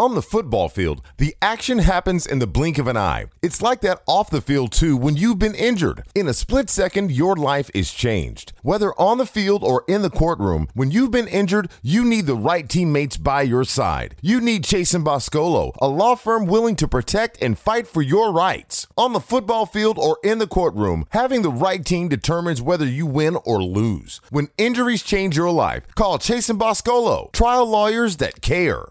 On the football field, the action happens in the blink of an eye. It's like that off the field too when you've been injured. In a split second, your life is changed. Whether on the field or in the courtroom, when you've been injured, you need the right teammates by your side. You need Chase and Boscolo, a law firm willing to protect and fight for your rights. On the football field or in the courtroom, having the right team determines whether you win or lose. When injuries change your life, call Chasen Boscolo, trial lawyers that care.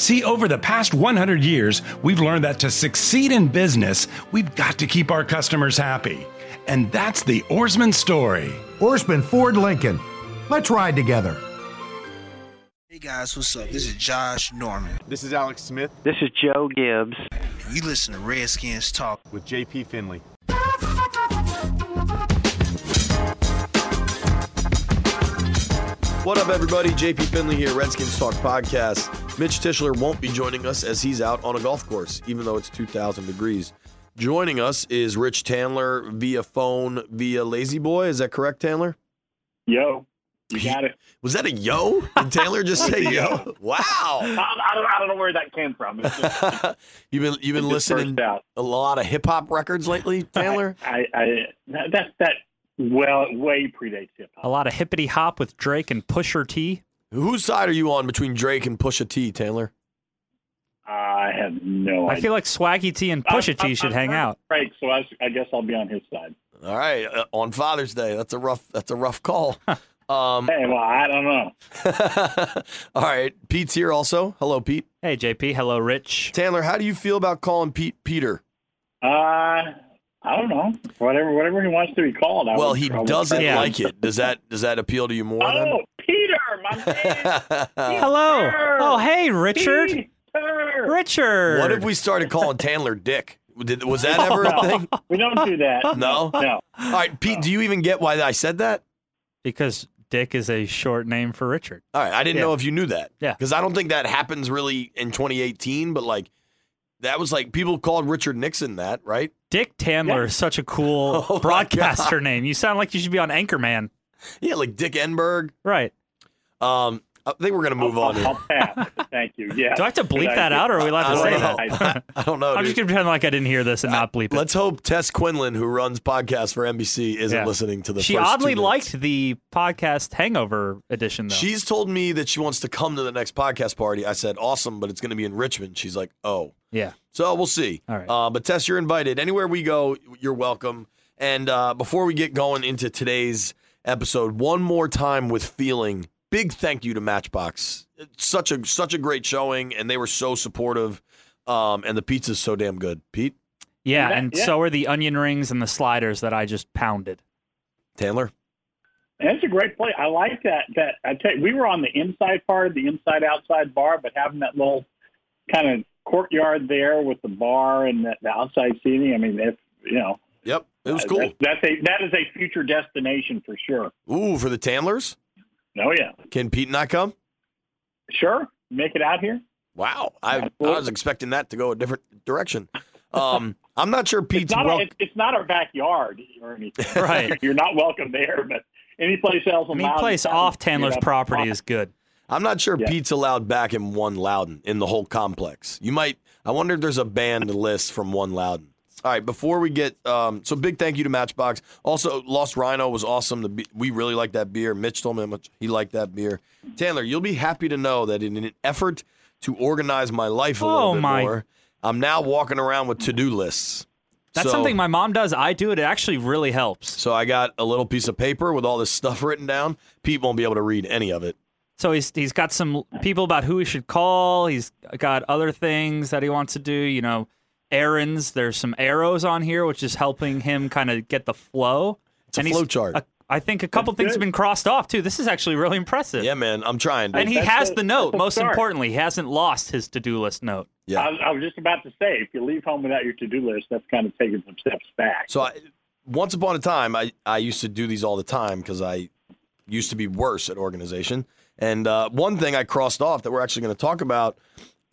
See, over the past 100 years, we've learned that to succeed in business, we've got to keep our customers happy. And that's the Ourisman story. Ourisman Ford Lincoln. Let's ride together. Hey guys, what's up? This is Josh Norman. This is Alex Smith This is Joe Gibbs. You listen to Redskins Talk. with JP Finley. What up, everybody? JP Finley here, Redskins Talk Podcast. Mitch Tischler won't be joining us as he's out on a golf course, even though it's 2,000 degrees. Joining us is Rich Tandler via phone, via La-Z-Boy. Is that correct, Tandler? Yo, you got it. Was that a yo? Did Tandler just say yo? Wow. I, I, don't, I don't know where that came from. It's just, You've been you've been it listening burst out. a lot of hip hop records lately, Tandler. I, I, that that well way predates hip hop. A lot of hippity hop with Drake and Pusha T. Whose side are you on between Drake and Pusha T, Tandler? I have no I idea. feel like Swaggy T and Pusha T I'm- should I'm hang out. Right, so I, I guess I'll be on his side. All right, uh, on Father's Day. That's a rough that's a rough call. um, Hey, well, I don't know. all right, Pete's here also. Hello, Pete. Hey, JP. Hello, Rich. Taylor, how do you feel about calling Pete Peter? Uh, I don't know. Whatever, whatever he wants to be called. I Well, would- he I would doesn't Yeah. like it. Does that does that appeal to you more? Oh, Peter, my man. Hello. Peter. Oh, hey, Richard. Peter. Richard. what if we started calling Tandler Dick? Did, was that ever a thing? We don't do that. No? No. All right, Pete, do you even get why I said that? Because Dick is a short name for Richard. All right, I didn't Yeah. know if you knew that. Yeah. Because I don't think that happens really in 2018, but like that was like people called Richard Nixon that, right? Dick Tandler Yeah. is such a cool Oh, my broadcaster name. You sound like you should be on Anchorman. Yeah, like Dick Enberg. Right. Um, I think we're gonna move I'll, on. I'll, Here. pass. Thank you. Yeah. Do I have to bleep that out, or are we allowed to say don't that? I don't know. I'm just going to pretend like I didn't hear this and not bleep it. Let's hope Tess Quinlan, who runs podcasts for NBC, isn't Yeah. listening to the. She first oddly minutes. liked the podcast Hangover edition, though. She's told me that she wants to come to the next podcast party. I said, awesome, but it's going to be in Richmond. She's like, oh. yeah. So we'll see. All right. Uh, but Tess, you're invited. Anywhere we go, you're welcome. And uh, before we get going into today's episode, one more time with feeling. Big thank you to Matchbox. It's such a such a great showing, and they were so supportive. Um, and the pizza's so damn good. Pete Yeah, Yeah, and yeah. so are the onion rings and the sliders that I just pounded. Taylor, That's a great play. I like that. That I tell you, we were on the inside part of the inside outside bar, but having that little kind of courtyard there with the bar and the, the outside seating. I mean, if you know, Yep, it was uh, cool. That's, that's a that is a future destination for sure. Ooh, for the Tandlers, Oh yeah, can Pete not come? sure. Make it out here. Wow, I, I was expecting that to go a different direction. Um, I'm not sure Pete's It's not, wel- our, it's, it's not our backyard or anything. Right. You're not welcome there, but any place else. I mean, place off Tandler's property is good. I'm not sure Yeah. Pete's allowed back in One Loudon in the whole complex. You might. I wonder if there's a banned list from One Loudon. All right, before we get um, so big thank you to Matchbox. Also, Lost Rhino was awesome. The be- we really like that beer. Mitch told me how much he liked that beer. Taylor, you'll be happy to know that in an effort to organize my life a little Oh, bit my- more, I'm now walking around with to do lists. That's So- something my mom does. I do it. It actually really helps. So I got a little piece of paper with all this stuff written down. Pete won't be able to read any of it. So he's he's got some people about who he should call. He's got other things that he wants to do. You know, errands. There's some arrows on here, which is helping him kind of get the flow. It's a flow chart. A, I think a couple That's things good. have been crossed off too. This is actually really impressive. Yeah, man, I'm trying. And he. That's has a- the note. Most start. importantly, he hasn't lost his to-do list note. Yeah. I, was- I was just about to say, if you leave home without your to-do list, that's kind of taking some steps back. So I, once upon a time, I, I used to do these all the time because I used to be worse at organization. And uh, one thing I crossed off that we're actually going to talk about,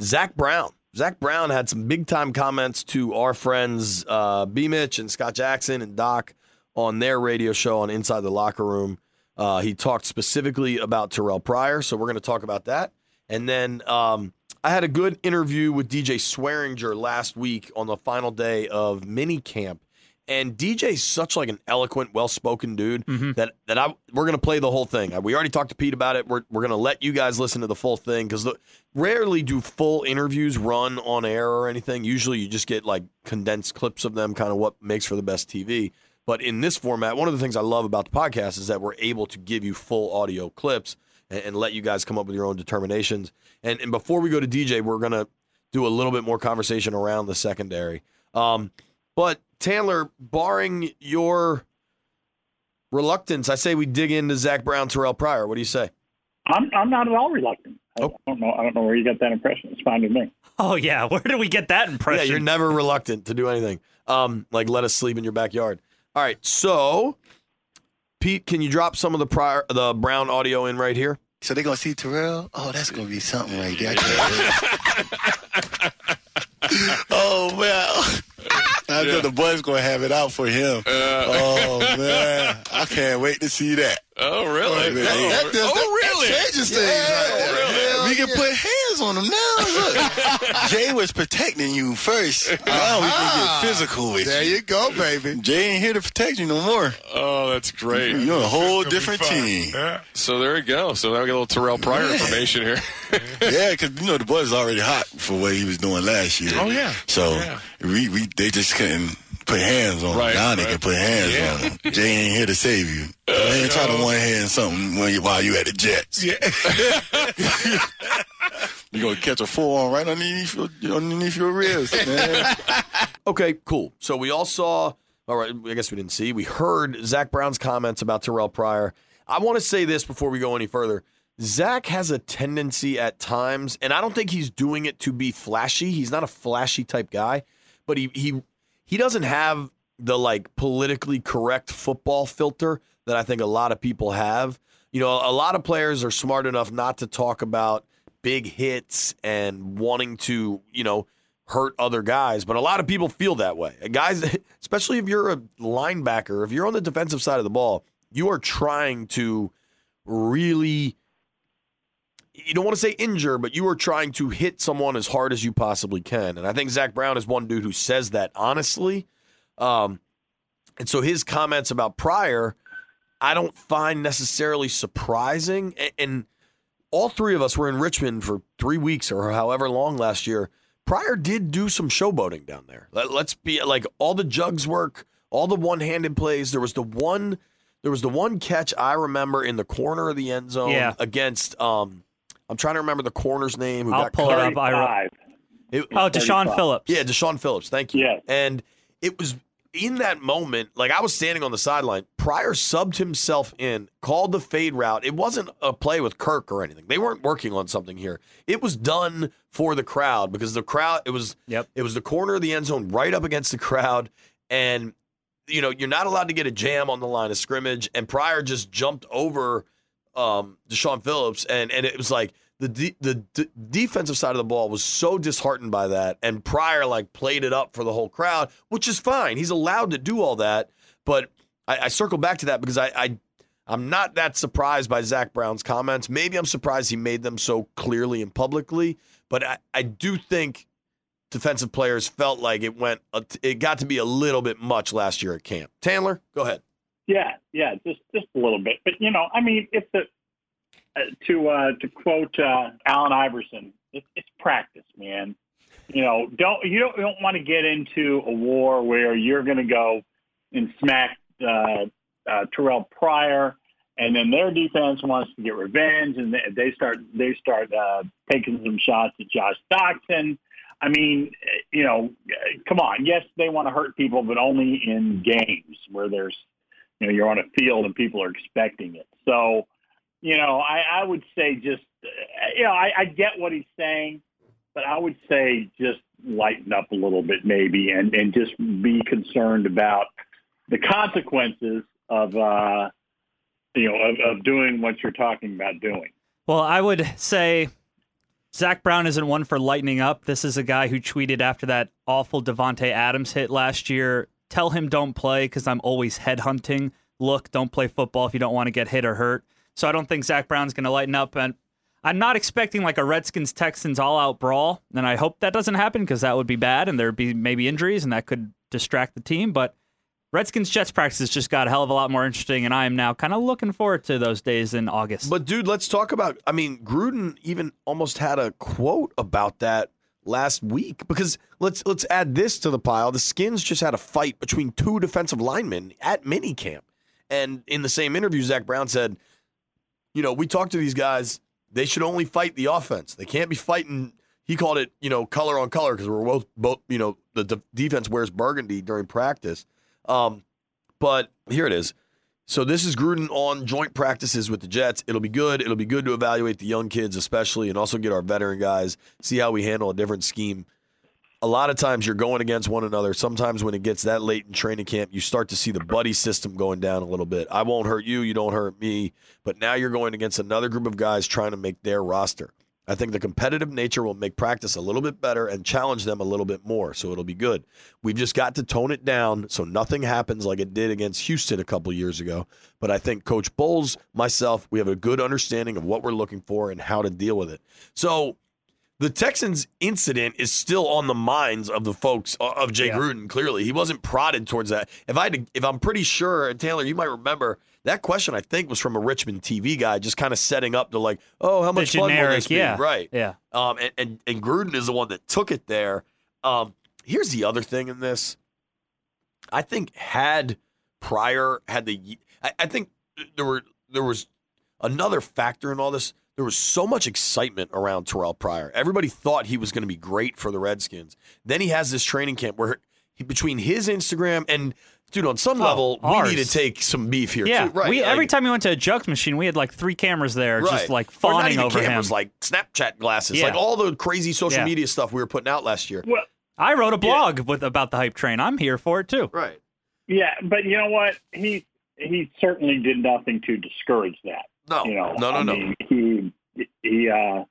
Zach Brown. Zach Brown had some big time comments to our friends uh, B. Mitch and Scott Jackson and Doc on their radio show on Inside the Locker Room. Uh, he talked specifically about Terrell Pryor, so we're going to talk about that. And then um, I had a good interview with DJ Swearinger last week on the final day of mini camp. And DJ's such like an eloquent, well-spoken dude that that I we're gonna play the whole thing. We already talked to Pete about it. We're we're gonna let you guys listen to the full thing because rarely do full interviews run on air or anything. Usually you just get like condensed clips of them, kind of what makes for the best TV. But in this format, one of the things I love about the podcast is that we're able to give you full audio clips and, and let you guys come up with your own determinations. And and before we go to DJ, we're gonna do a little bit more conversation around the secondary. Um, but Tandler, barring your reluctance, I say we dig into Zach Brown, Terrell Pryor. What do you say? I'm I'm not at all reluctant. I, Oh. I don't know. I don't know where you got that impression. It's fine with me. Oh yeah, where did we get that impression? Yeah, you're never reluctant to do anything. Um, like let us sleep in your backyard. All right, so Pete, can you drop some of the Pryor the Brown audio in right here? So they're gonna see Terrell. Oh, that's gonna be something right there. I can't wait. oh man. I know the boys gonna have it out for him. Uh. oh man, I can't wait to see that. Oh, really? That, that, that, oh, really? That changes things. right there. really? We can put hands on him now. Look, Jay was protecting you first. Now we can get physical with There you. you go, baby. Jay ain't here to protect you no more. Oh, that's great. You're a whole different team. So there you go. So now we get a little Terrell Pryor information here. yeah, because you know the boys already hot for what he was doing last year. Oh, yeah. So Yeah. we we they just couldn't put hands on Right, him. Now they right. can put hands Yeah. on him. Jay ain't here to save you. They ain't try to one hand something when you, while you at the Jets. Yeah. you gonna catch a forearm right underneath your underneath your ribs, man. Okay, cool. So we all saw, all right, I guess we didn't see, we heard Zach Brown's comments about Terrell Pryor. I want to say this before we go any further. Zach has a tendency at times, and I don't think he's doing it to be flashy. He's not a flashy type guy, but he he he doesn't have the like politically correct football filter that I think a lot of people have. You know, a lot of players are smart enough not to talk about big hits and wanting to, you know, hurt other guys, but a lot of people feel that way. Guys, especially if you're a linebacker, if you're on the defensive side of the ball, you are trying to really you don't want to say injure, but you are trying to hit someone as hard as you possibly can. And I think Zach Brown is one dude who says that honestly. Um, and so his comments about Pryor, I don't find necessarily surprising. A- And all three of us were in Richmond for three weeks or however long last year. Pryor did do some showboating down there. Let, let's be like all the jugs work, all the one-handed plays. There was the one, there was the one catch I remember in the corner of the end zone Yeah. against. Um, I'm trying to remember the corner's name. Who I'll got pull it up. I wrote- It- Oh, Dashaun Phillips. yeah, Dashaun Phillips. Thank you. Yes. And it was in that moment, like I was standing on the sideline. Pryor subbed himself in, called the fade route. It wasn't a play with Kirk or anything. They weren't working on something here. It was done for the crowd because the crowd. It was. Yep. It was the corner of the end zone, right up against the crowd, and you know you're not allowed to get a jam on the line of scrimmage. And Pryor just jumped over um, Dashaun Phillips, and and it was like the de- the defensive side of the ball was so disheartened by that, and Pryor like played it up for the whole crowd, which is fine. He's allowed to do all that, but I, I circle back to that because I, I I'm not that surprised by Zach Brown's comments. Maybe I'm surprised he made them so clearly and publicly, but I, I do think defensive players felt like it went it got to be a little bit much last year at camp. Tandler, go ahead. Yeah, yeah, just just a little bit. But you know, I mean, it's a to uh, to quote uh, Allen Iverson, it, it's practice, man. You know, don't you don't, you don't want to get into a war where you're going to go and smack uh, uh, Terrell Pryor, and then their defense wants to get revenge, and they, start they start uh, taking some shots at Josh Doctson. I mean, you know, come on. Yes, they want to hurt people, but only in games where there's you know you're on a field and people are expecting it. So, you know, I, I would say just you know I, I get what he's saying, but I would say just lighten up a little bit maybe and and just be concerned about the consequences of uh, you know of, of doing what you're talking about doing. Well, I would say Zach Brown isn't one for lightening up. This is a guy who tweeted after that awful Davante Adams hit last year. Tell him don't play because I'm always headhunting. Look, don't play football if you don't want to get hit or hurt. So I don't think Zach Brown's going to lighten up. And I'm not expecting like a Redskins Texans all out brawl. And I hope that doesn't happen because that would be bad and there'd be maybe injuries and that could distract the team. But Redskins Jets practice just got a hell of a lot more interesting, and I am now kind of looking forward to those days in August. But dude, let's talk about. I mean, Gruden even almost had a quote about that last week because let's let's add this to the pile. The Skins just had a fight between two defensive linemen at minicamp, and in the same interview, Zach Brown said, "You know, we talked to these guys. They should only fight the offense. They can't be fighting." He called it, you know, color on color because we're both both. You know, the de- defense wears burgundy during practice. Um, but here it is. So this is Gruden on joint practices with the Jets. It'll be good. It'll be good to evaluate the young kids, especially, and also get our veteran guys, see how we handle a different scheme. A lot of times you're going against one another. Sometimes when it gets that late in training camp, you start to see the buddy system going down a little bit. I won't hurt you, you don't hurt me. But now you're going against another group of guys trying to make their roster. I think the competitive nature will make practice a little bit better and challenge them a little bit more. So it'll be good. We've just got to tone it down so nothing happens like it did against Houston a couple years ago. But I think Coach Bowles, myself, we have a good understanding of what we're looking for and how to deal with it. So the Texans incident is still on the minds of the folks uh, of Jay Yeah. Gruden. Clearly, he wasn't prodded towards that. If I had to, if I'm pretty sure, and Taylor, you might remember that question. I think was from a Richmond TV guy, just kind of setting up to like, oh, how much fun will generic, this be? yeah. Right. Yeah. Um, and, and and Gruden is the one that took it there. Um, here's the other thing in this. I think had Pryor had the, I, I think there were there was another factor in all this. There was so much excitement around Terrell Pryor. Everybody thought he was going to be great for the Redskins. Then he has this training camp where he, between his Instagram and dude, on some Oh, level, ours. we need to take some beef here yeah, too. Right. we, every like- time we went to a jugs machine, we had like three cameras there, just like or not fawning even over cameras, him. like Snapchat glasses, Yeah. like all the crazy social Yeah. media stuff we were putting out last year. Well, I wrote a blog with about the hype train. I'm here for it too. Right. Yeah, but you know what? He he certainly did nothing to discourage that. No, You know, no, no, I no. mean, he he uh,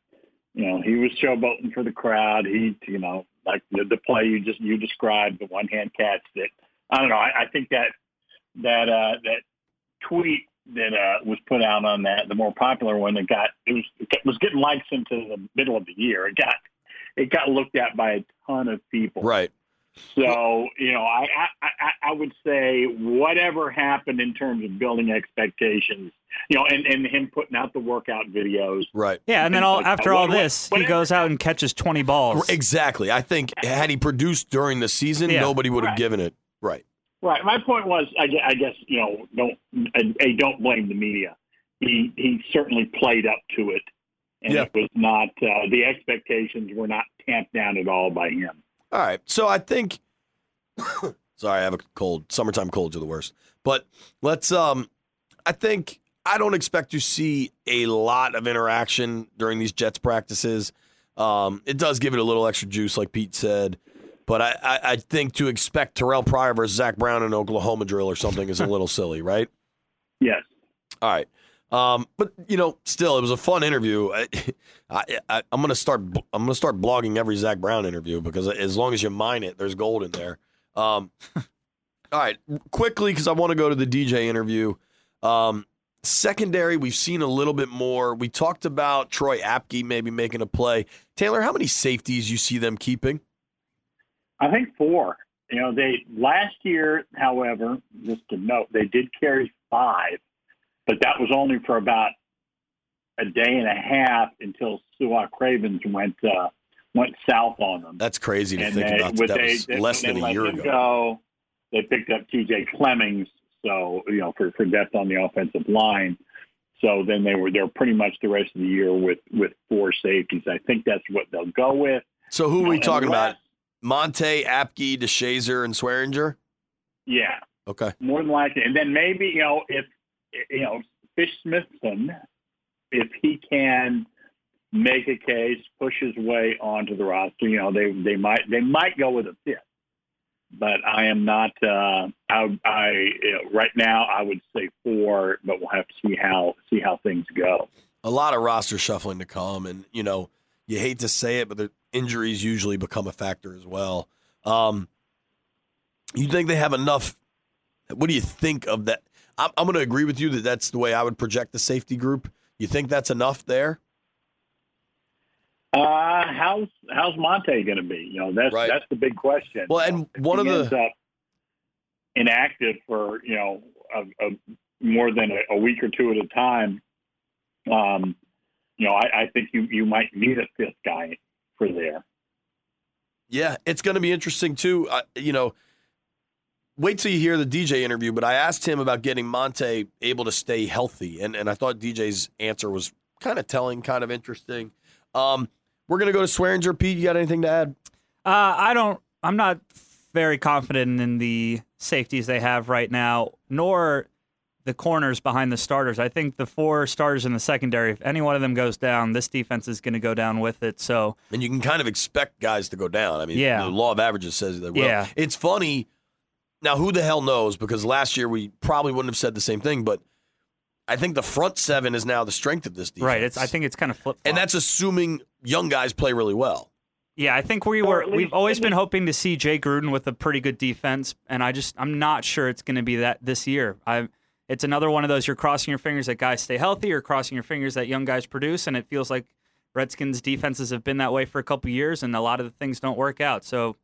you know, he was showboating for the crowd. He, you know, like the, the play you just you described, the one hand catch. That I don't know. I, I think that that uh, that tweet that uh, was put out on that, the more popular one that got it was it was getting likes into the middle of the year. It got it got looked at by a ton of people. Right. So you know, I, I I I would say whatever happened in terms of building expectations, you know, and and him putting out the workout videos. Right. Yeah, and then all like that. after all What- what- this, he goes out and catches 20 balls. Exactly. I think had he produced during the season, Yeah. nobody would have Right. given it. Right. Right. My point was, I guess, I guess you know, don't a, don't blame the media. He he certainly played up to it, and Yeah. it was not uh, the expectations were not tamped down at all by him. All right. So I think sorry, I have a cold. Summertime colds are the worst. But let's um I think I don't expect to see a lot of interaction during these Jets practices. Um, it does give it a little extra juice, like Pete said. But I, I, I think to expect Terrell Pryor versus Zach Brown in Oklahoma drill or something is a little silly, right? Yes. All right. Um, but you know, still, it was a fun interview. I, I, I, I'm gonna start. I'm gonna start blogging every Zach Brown interview because as long as you mine it, there's gold in there. Um, all right, quickly because I want to go to the DJ interview. Um, secondary, we've seen a little bit more. We talked about Troy Apke maybe making a play. Taylor, how many safeties you see them keeping? I think four. You know, they last year, however, just to note, they did carry five, but that was only for about a day and a half until Su'a Cravens went uh, went south on them. That's crazy to and think they, about. That they, was they- less than a year ago. Go, they picked up T.J. Clemmings, so you know for, for depth on the offensive line. So then they were there pretty much the rest of the year with with four safeties. I think that's what they'll go with. So who are we talking about? Monte, Apke, Deshazor, and Swearinger. Yeah, Okay. More than likely, and then maybe you know if you know Fish Smithson, if he can make a case, push his way onto the roster, you know they they might they might go with a fifth. But I am not. Uh, I, I right now I would say four, but we'll have to see how see how things go. A lot of roster shuffling to come, and you know you hate to say it, but the injuries usually become a factor as well. Um, you think they have enough? What do you think of that? I'm, I'm going to agree with you that that's the way I would project the safety group. You think that's enough there? Uh, how's how's Monte going to be? You know, that's Right. that's the big question. Well, and If one he of the- ends up inactive for you know a, a, more than a, a week or two at a time. Um, you know, I, I think you you might need a fifth guy for there. Yeah, it's going to be interesting too. Uh, you know, wait till you hear the DJ interview. But I asked him about getting Monte able to stay healthy, and and I thought DJ's answer was kind of telling, kind of interesting. Um, we're going to go to Swearinger. Pete, you got anything to add? Uh, I don't. I'm not very confident in the safeties they have right now, nor the corners behind the starters. I think the four starters in the secondary, if any one of them goes down, this defense is going to go down with it. So And you can kind of expect guys to go down. I mean, Yeah. the law of averages says they will. Yeah. It's funny. Now, who the hell knows? Because last year we probably wouldn't have said the same thing, but I think the front seven is now the strength of this defense. right, it's. I think it's kind of flip. and that's assuming young guys play really well. Yeah, I think we were. We've always been hoping to see Jay Gruden with a pretty good defense, and I just I'm not sure it's going to be that this year. I it's another one of those you're crossing your fingers that guys stay healthy, or crossing your fingers that young guys produce, and it feels like Redskins defenses have been that way for a couple years, and a lot of the things don't work out. So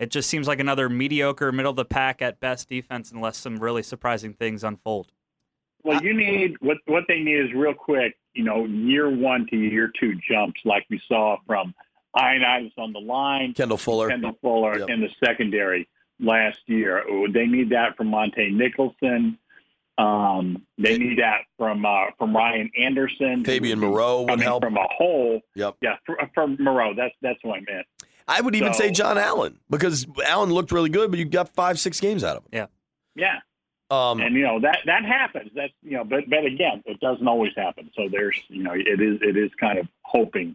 it just seems like another mediocre, middle of the pack at best defense, unless some really surprising things unfold. Well, you need what what they need is real quick. You know, year one to year two jumps like we saw from Ioannidis on the line, Kendall Fuller. Kendall Fuller Yep. in the secondary last year. They need that from Monte Nicholson. Um, they need that from uh, from Ryan Anderson. Fabian Moreau would help. from a hole. Yep. Yeah, from Moreau. That's that's what I meant. I would even So- say John Allen because Allen looked really good, but you got five, six games out of him. Yeah, Um, and you know that that happens. That's you know, but but again, it doesn't always happen. So there's you know, it is it is kind of hoping,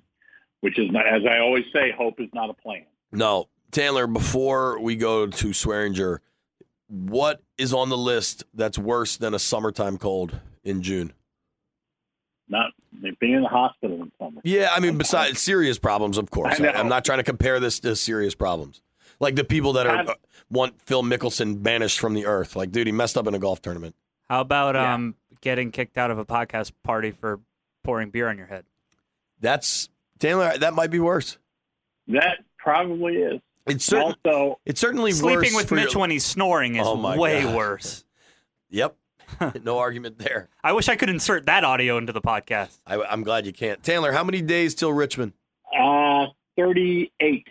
which is not, as I always say, hope is not a plan. no, Taylor. Before we go to Swearinger, what is on the list that's worse than a summertime cold in June? Not being in the hospital in summer. Yeah, I mean, besides serious problems, of course. I I'm not trying to compare this to serious problems. Like the people that are uh, want Phil Mickelson banished from the earth. Like, dude, he messed up in a golf tournament. How about Yeah. um getting kicked out of a podcast party for pouring beer on your head? That's Taylor. That might be worse. That probably is. It's certain, Also, It's certainly Sleeping worse with Mitch your- when he's snoring is Oh way God. worse. Yep. no argument there. I wish I could insert that audio into the podcast. I, I'm glad you can't. Taylor, how many days till Richmond? uh, thirty-eight.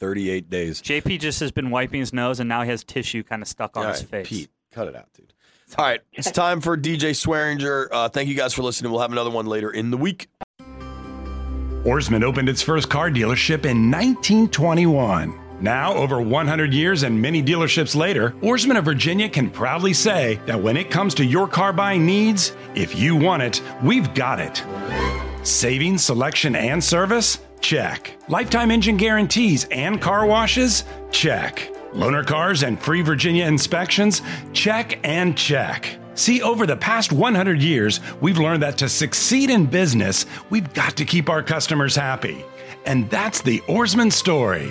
38 days. JP just has been wiping his nose and now he has tissue kind of stuck on All his face. Pete, cut it out, dude. All right, it's time for DJ Swearinger. Uh, thank you guys for listening. We'll have another one later in the week. Ourisman opened its first car dealership in 1921. Now, over 100 years and many dealerships later, Ourisman of Virginia can proudly say that when it comes to your car buying needs, if you want it, we've got it. Saving, selection, and service? Check. Lifetime engine guarantees and car washes? Check. Loaner cars and free Virginia inspections? Check and check. See, over the past 100 years, we've learned that to succeed in business, we've got to keep our customers happy. And that's the Ourisman story.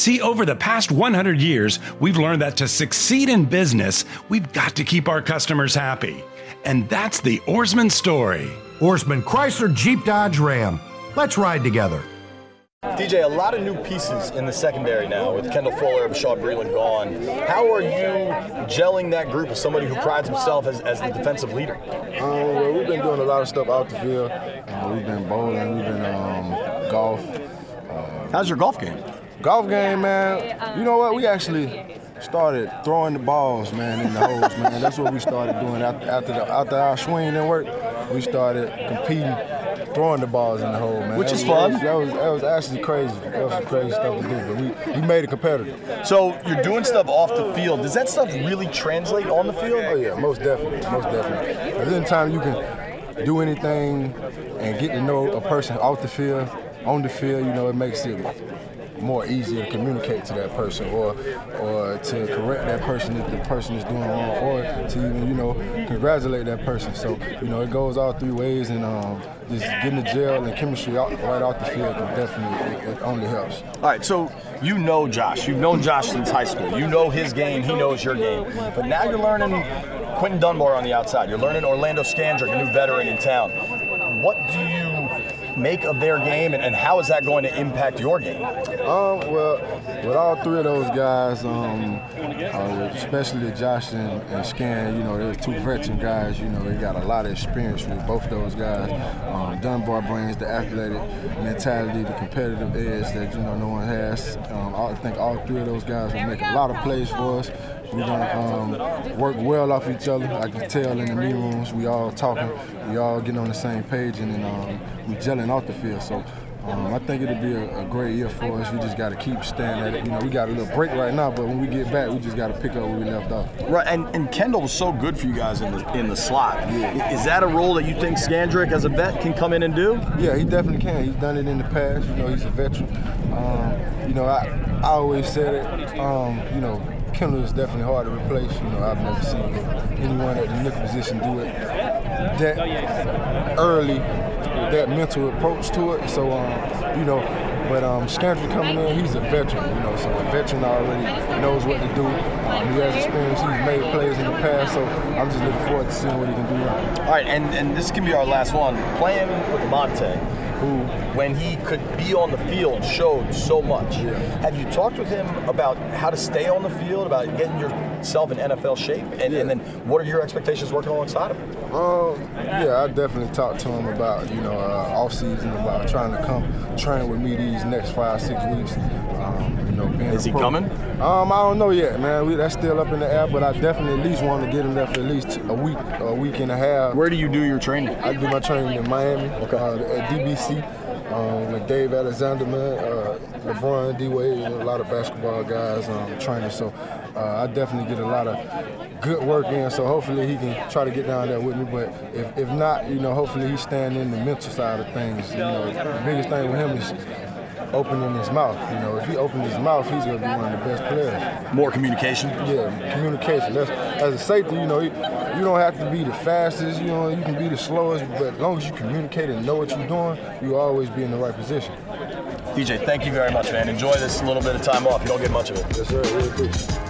See, over the past 100 years, we've learned that to succeed in business, we've got to keep our customers happy. And that's the Ourisman story. Ourisman Chrysler Jeep Dodge Ram. Let's ride together. DJ, a lot of new pieces in the secondary now with Kendall Fuller, Bashaud Breeland gone. How are you gelling that group as somebody who prides himself as, as the defensive leader? Um, well, we've been doing a lot of stuff out the field. Uh, we've been bowling, we've been um, golf. Uh, How's your golf game? Golf game, man. You know what? We um, actually started throwing the balls, man, in the holes, man. That's what we started doing after after, the, after our swing didn't work. We started competing, throwing the balls in the hole, man. Which That is was- fun. That was, that was actually crazy. That was some crazy stuff to do, but we, we made it competitive. So you're doing stuff off the field. Does that stuff really translate on the field? Oh yeah, most definitely, most definitely. Because anytime you can do anything and get to know a person off the field, on the field, you know, it makes it more easier to communicate to that person or or to correct that person if the person is doing wrong or to even, you know, congratulate that person. So, you know, it goes all three ways and um, just getting the gel and chemistry out, right off the field definitely, it, it only helps. All right, so you know Josh. You've known Josh since high school. You know his game. He knows your game. But now you're learning Quinton Dunbar on the outside. You're learning Orlando Scandrick, a new veteran in town. What do you make of their game, and, and how is that going to impact your game? Um, well, with all three of those guys, um, uh, especially Josh and, and Scan, you know, they're two veteran guys. You know, they got a lot of experience with both those guys. Um, Dunbar brings the athletic mentality, the competitive edge that you know no one has. Um, I think all three of those guys will make a lot of plays for us. We're gonna um, work well off each other. I can tell in the meeting rooms, we all talking, we all getting on the same page, and then um, we gelling off the field. So. Um, I think it'll be a, a great year for us. We just got to keep staying at it. You know, we got a little break right now, but when we get back, we just got to pick up where we left off. Right, and, and Kendall was so good for you guys in the in the slot. Yeah. Is that a role that you think Scandrick, as a vet, can come in and do? Yeah, he definitely can. He's done it in the past. You know, he's a veteran. Um, you know, I, I always said it. Um, you know, Kendall is definitely hard to replace. You know, I've never seen anyone at the nickel position do it that early, that mental approach to it. So, um, you know, but um, coming in, he's a veteran. You know, so a veteran already knows what to do. Um, he has experience. He's made plays in the past. So I'm just looking forward to seeing what he can do now. All right, and, and this can be our last one. Playing with Monte, who, when he could be on the field, showed so much. Have you talked with him about how to stay on the field, about getting yourself in NFL shape, and, and then what are your expectations working alongside him? Um, yeah, I definitely talked to him about you know uh, off season about trying to come train with me these next five six weeks. Um, you know, being Is he coming? Um, I don't know yet, man. We, that's still up in the air, but I definitely at least want to get him there for at least a week, a week and a half. Where do you do your training? I do my training in Miami, okay. uh, at DBC. Um, with Dave Alexander, man, uh, LeBron, D Wade, a lot of basketball guys um, training. So uh, I definitely get a lot of good work in. So hopefully he can try to get down there with me. But if, if not, you know, hopefully he's staying in the mental side of things. You know, the biggest thing with him is opening his mouth. You know, if he opens his mouth, he's gonna be one of the best players. More communication. Yeah, communication. That's as a safety. You know, you, you don't have to be the fastest. You know, you can be the slowest, but as long as you communicate and know what you're doing, you'll always be in the right position. DJ, thank you very much, man. Enjoy this little bit of time off. You don't get much of it. Yes, sir. Really do.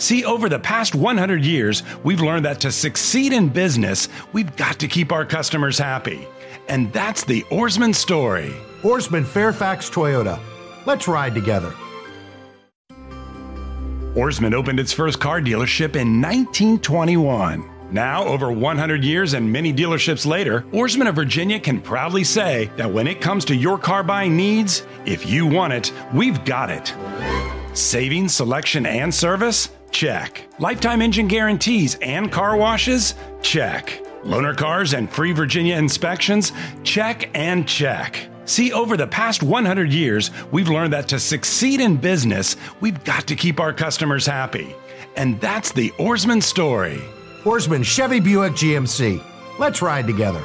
See, over the past 100 years, we've learned that to succeed in business, we've got to keep our customers happy. And that's the Ourisman story. Ourisman Fairfax Toyota. Let's ride together. Ourisman opened its first car dealership in 1921. Now, over 100 years and many dealerships later, Ourisman of Virginia can proudly say that when it comes to your car buying needs, if you want it, we've got it. Saving, selection, and service? Check. Lifetime engine guarantees and car washes? Check. Loaner cars and free Virginia inspections? Check and check. See, over the past 100 years, we've learned that to succeed in business, we've got to keep our customers happy. And that's the Ourisman story. Ourisman Chevy Buick GMC. Let's ride together.